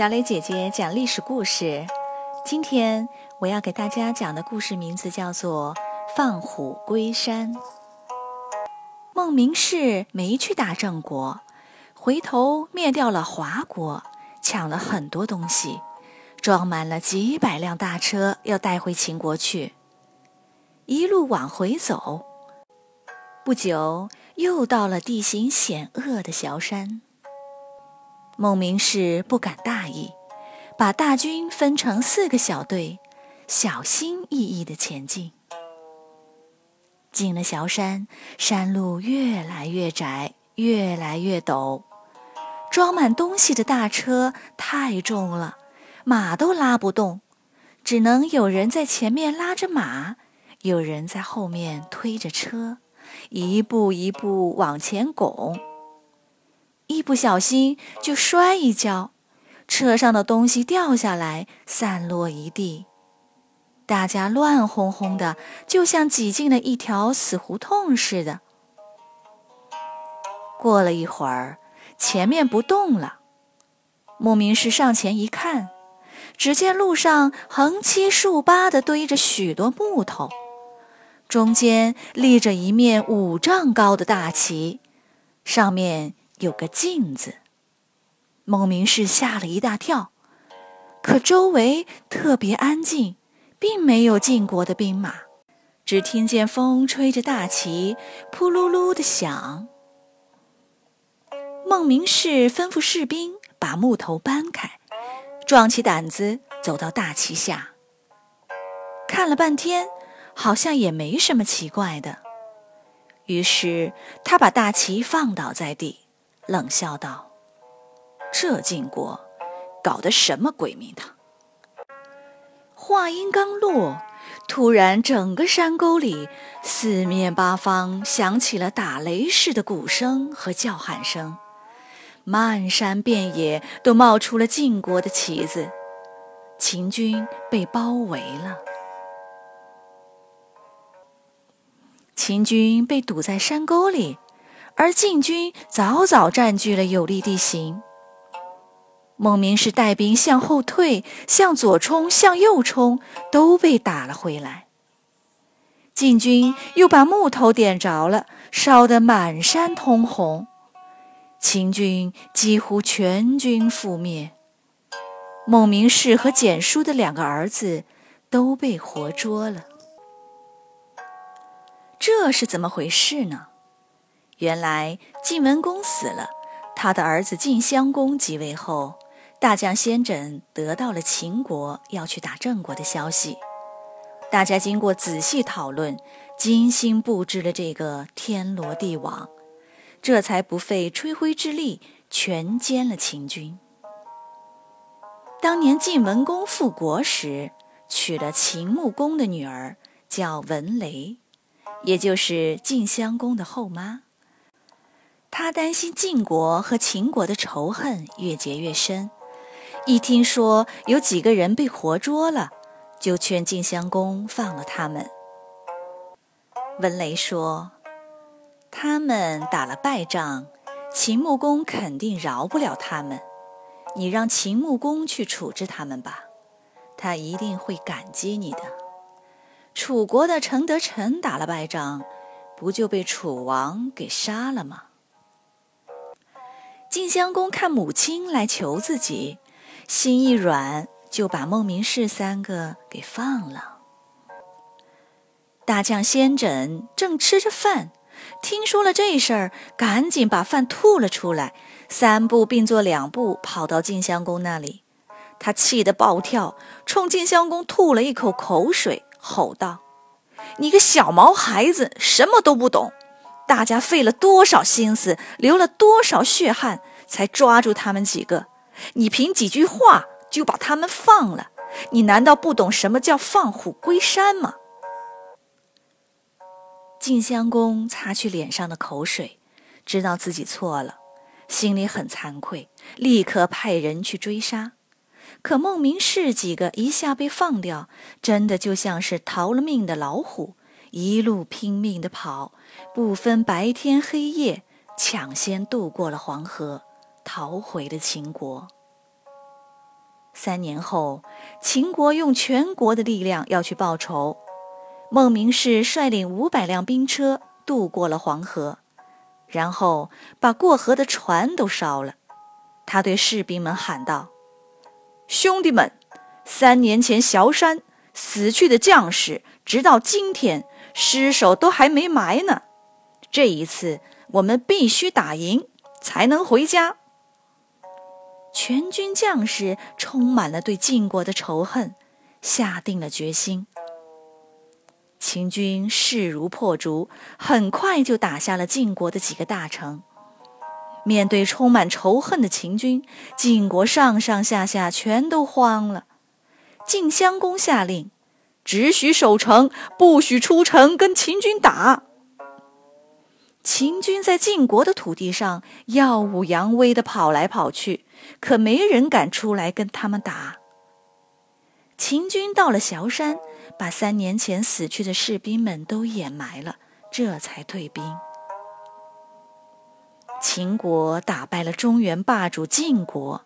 小磊姐姐讲历史故事。今天我要给大家讲的故事名字叫做《放虎归山》。孟明视没去打郑国，回头灭掉了华国，抢了很多东西，装满了几百辆大车，要带回秦国去。一路往回走，不久又到了地形险恶的崤山。孟明视不敢大意，把大军分成四个小队，小心翼翼地前进。进了崤山，山路越来越窄，越来越陡，装满东西的大车太重了，马都拉不动，只能有人在前面拉着马，有人在后面推着车，一步一步往前拱。一不小心就摔一跤，车上的东西掉下来，散落一地，大家乱哄哄的，就像挤进了一条死胡同似的。过了一会儿，前面不动了，孟明视上前一看，只见路上横七竖八的堆着许多木头，中间立着一面五丈高的大旗，上面。有个镜子，孟明视吓了一大跳，可周围特别安静，并没有晋国的兵马，只听见风吹着大旗扑噜噜的响。孟明视吩咐士兵把木头搬开，壮起胆子走到大旗下，看了半天，好像也没什么奇怪的，于是他把大旗放倒在地。冷笑道：“这晋国搞的什么鬼名堂？”话音刚落，突然整个山沟里四面八方响起了打雷似的鼓声和叫喊声，漫山遍野都冒出了晋国的旗子，秦军被包围了。秦军被堵在山沟里。而晋军早早占据了有利地形。孟明氏带兵向后退，向左冲，向右冲，都被打了回来。晋军又把木头点着了，烧得满山通红。秦军几乎全军覆灭。孟明氏和简叔的两个儿子都被活捉了。这是怎么回事呢？原来晋文公死了，他的儿子晋襄公即位后，大将先轸得到了秦国要去打郑国的消息。大家经过仔细讨论，精心布置了这个天罗地网，这才不费吹灰之力全歼了秦军。当年晋文公复国时，娶了秦穆公的女儿，叫文雷，也就是晋襄公的后妈。他担心晋国和秦国的仇恨越结越深，一听说有几个人被活捉了，就劝晋襄公放了他们。文雷说：“他们打了败仗，秦穆公肯定饶不了他们，你让秦穆公去处置他们吧，他一定会感激你的。楚国的程德臣打了败仗，不就被楚王给杀了吗？”晋襄公看母亲来求自己，心一软，就把孟明视三个给放了。大将先轸正吃着饭，听说了这事儿，赶紧把饭吐了出来，三步并作两步跑到晋襄公那里。他气得暴跳，冲晋襄公吐了一口口水，吼道：“你个小毛孩子，什么都不懂！”大家费了多少心思，流了多少血汗，才抓住他们几个？你凭几句话就把他们放了？你难道不懂什么叫放虎归山吗？晋襄公擦去脸上的口水，知道自己错了，心里很惭愧，立刻派人去追杀。可孟明氏几个一下被放掉，真的就像是逃了命的老虎。一路拼命地跑，不分白天黑夜，抢先渡过了黄河，逃回了秦国。三年后，秦国用全国的力量要去报仇。孟明视率领五百辆兵车渡过了黄河，然后把过河的船都烧了。他对士兵们喊道：“兄弟们，三年前崤山死去的将士，直到今天尸首都还没埋呢。这一次，我们必须打赢，才能回家。”全军将士充满了对晋国的仇恨，下定了决心。秦军势如破竹，很快就打下了晋国的几个大城。面对充满仇恨的秦军，晋国上上下下全都慌了。晋襄公下令，只许守城，不许出城跟秦军打。秦军在晋国的土地上耀武扬威地跑来跑去，可没人敢出来跟他们打。秦军到了崤山，把三年前死去的士兵们都掩埋了，这才退兵。秦国打败了中原霸主晋国，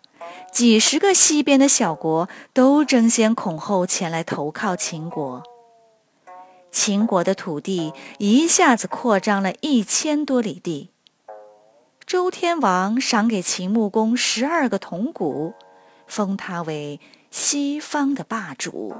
几十个西边的小国都争先恐后前来投靠秦国。秦国的土地一下子扩张了一千多里地。周天王赏给秦穆公十二个铜鼓，封他为西方的霸主。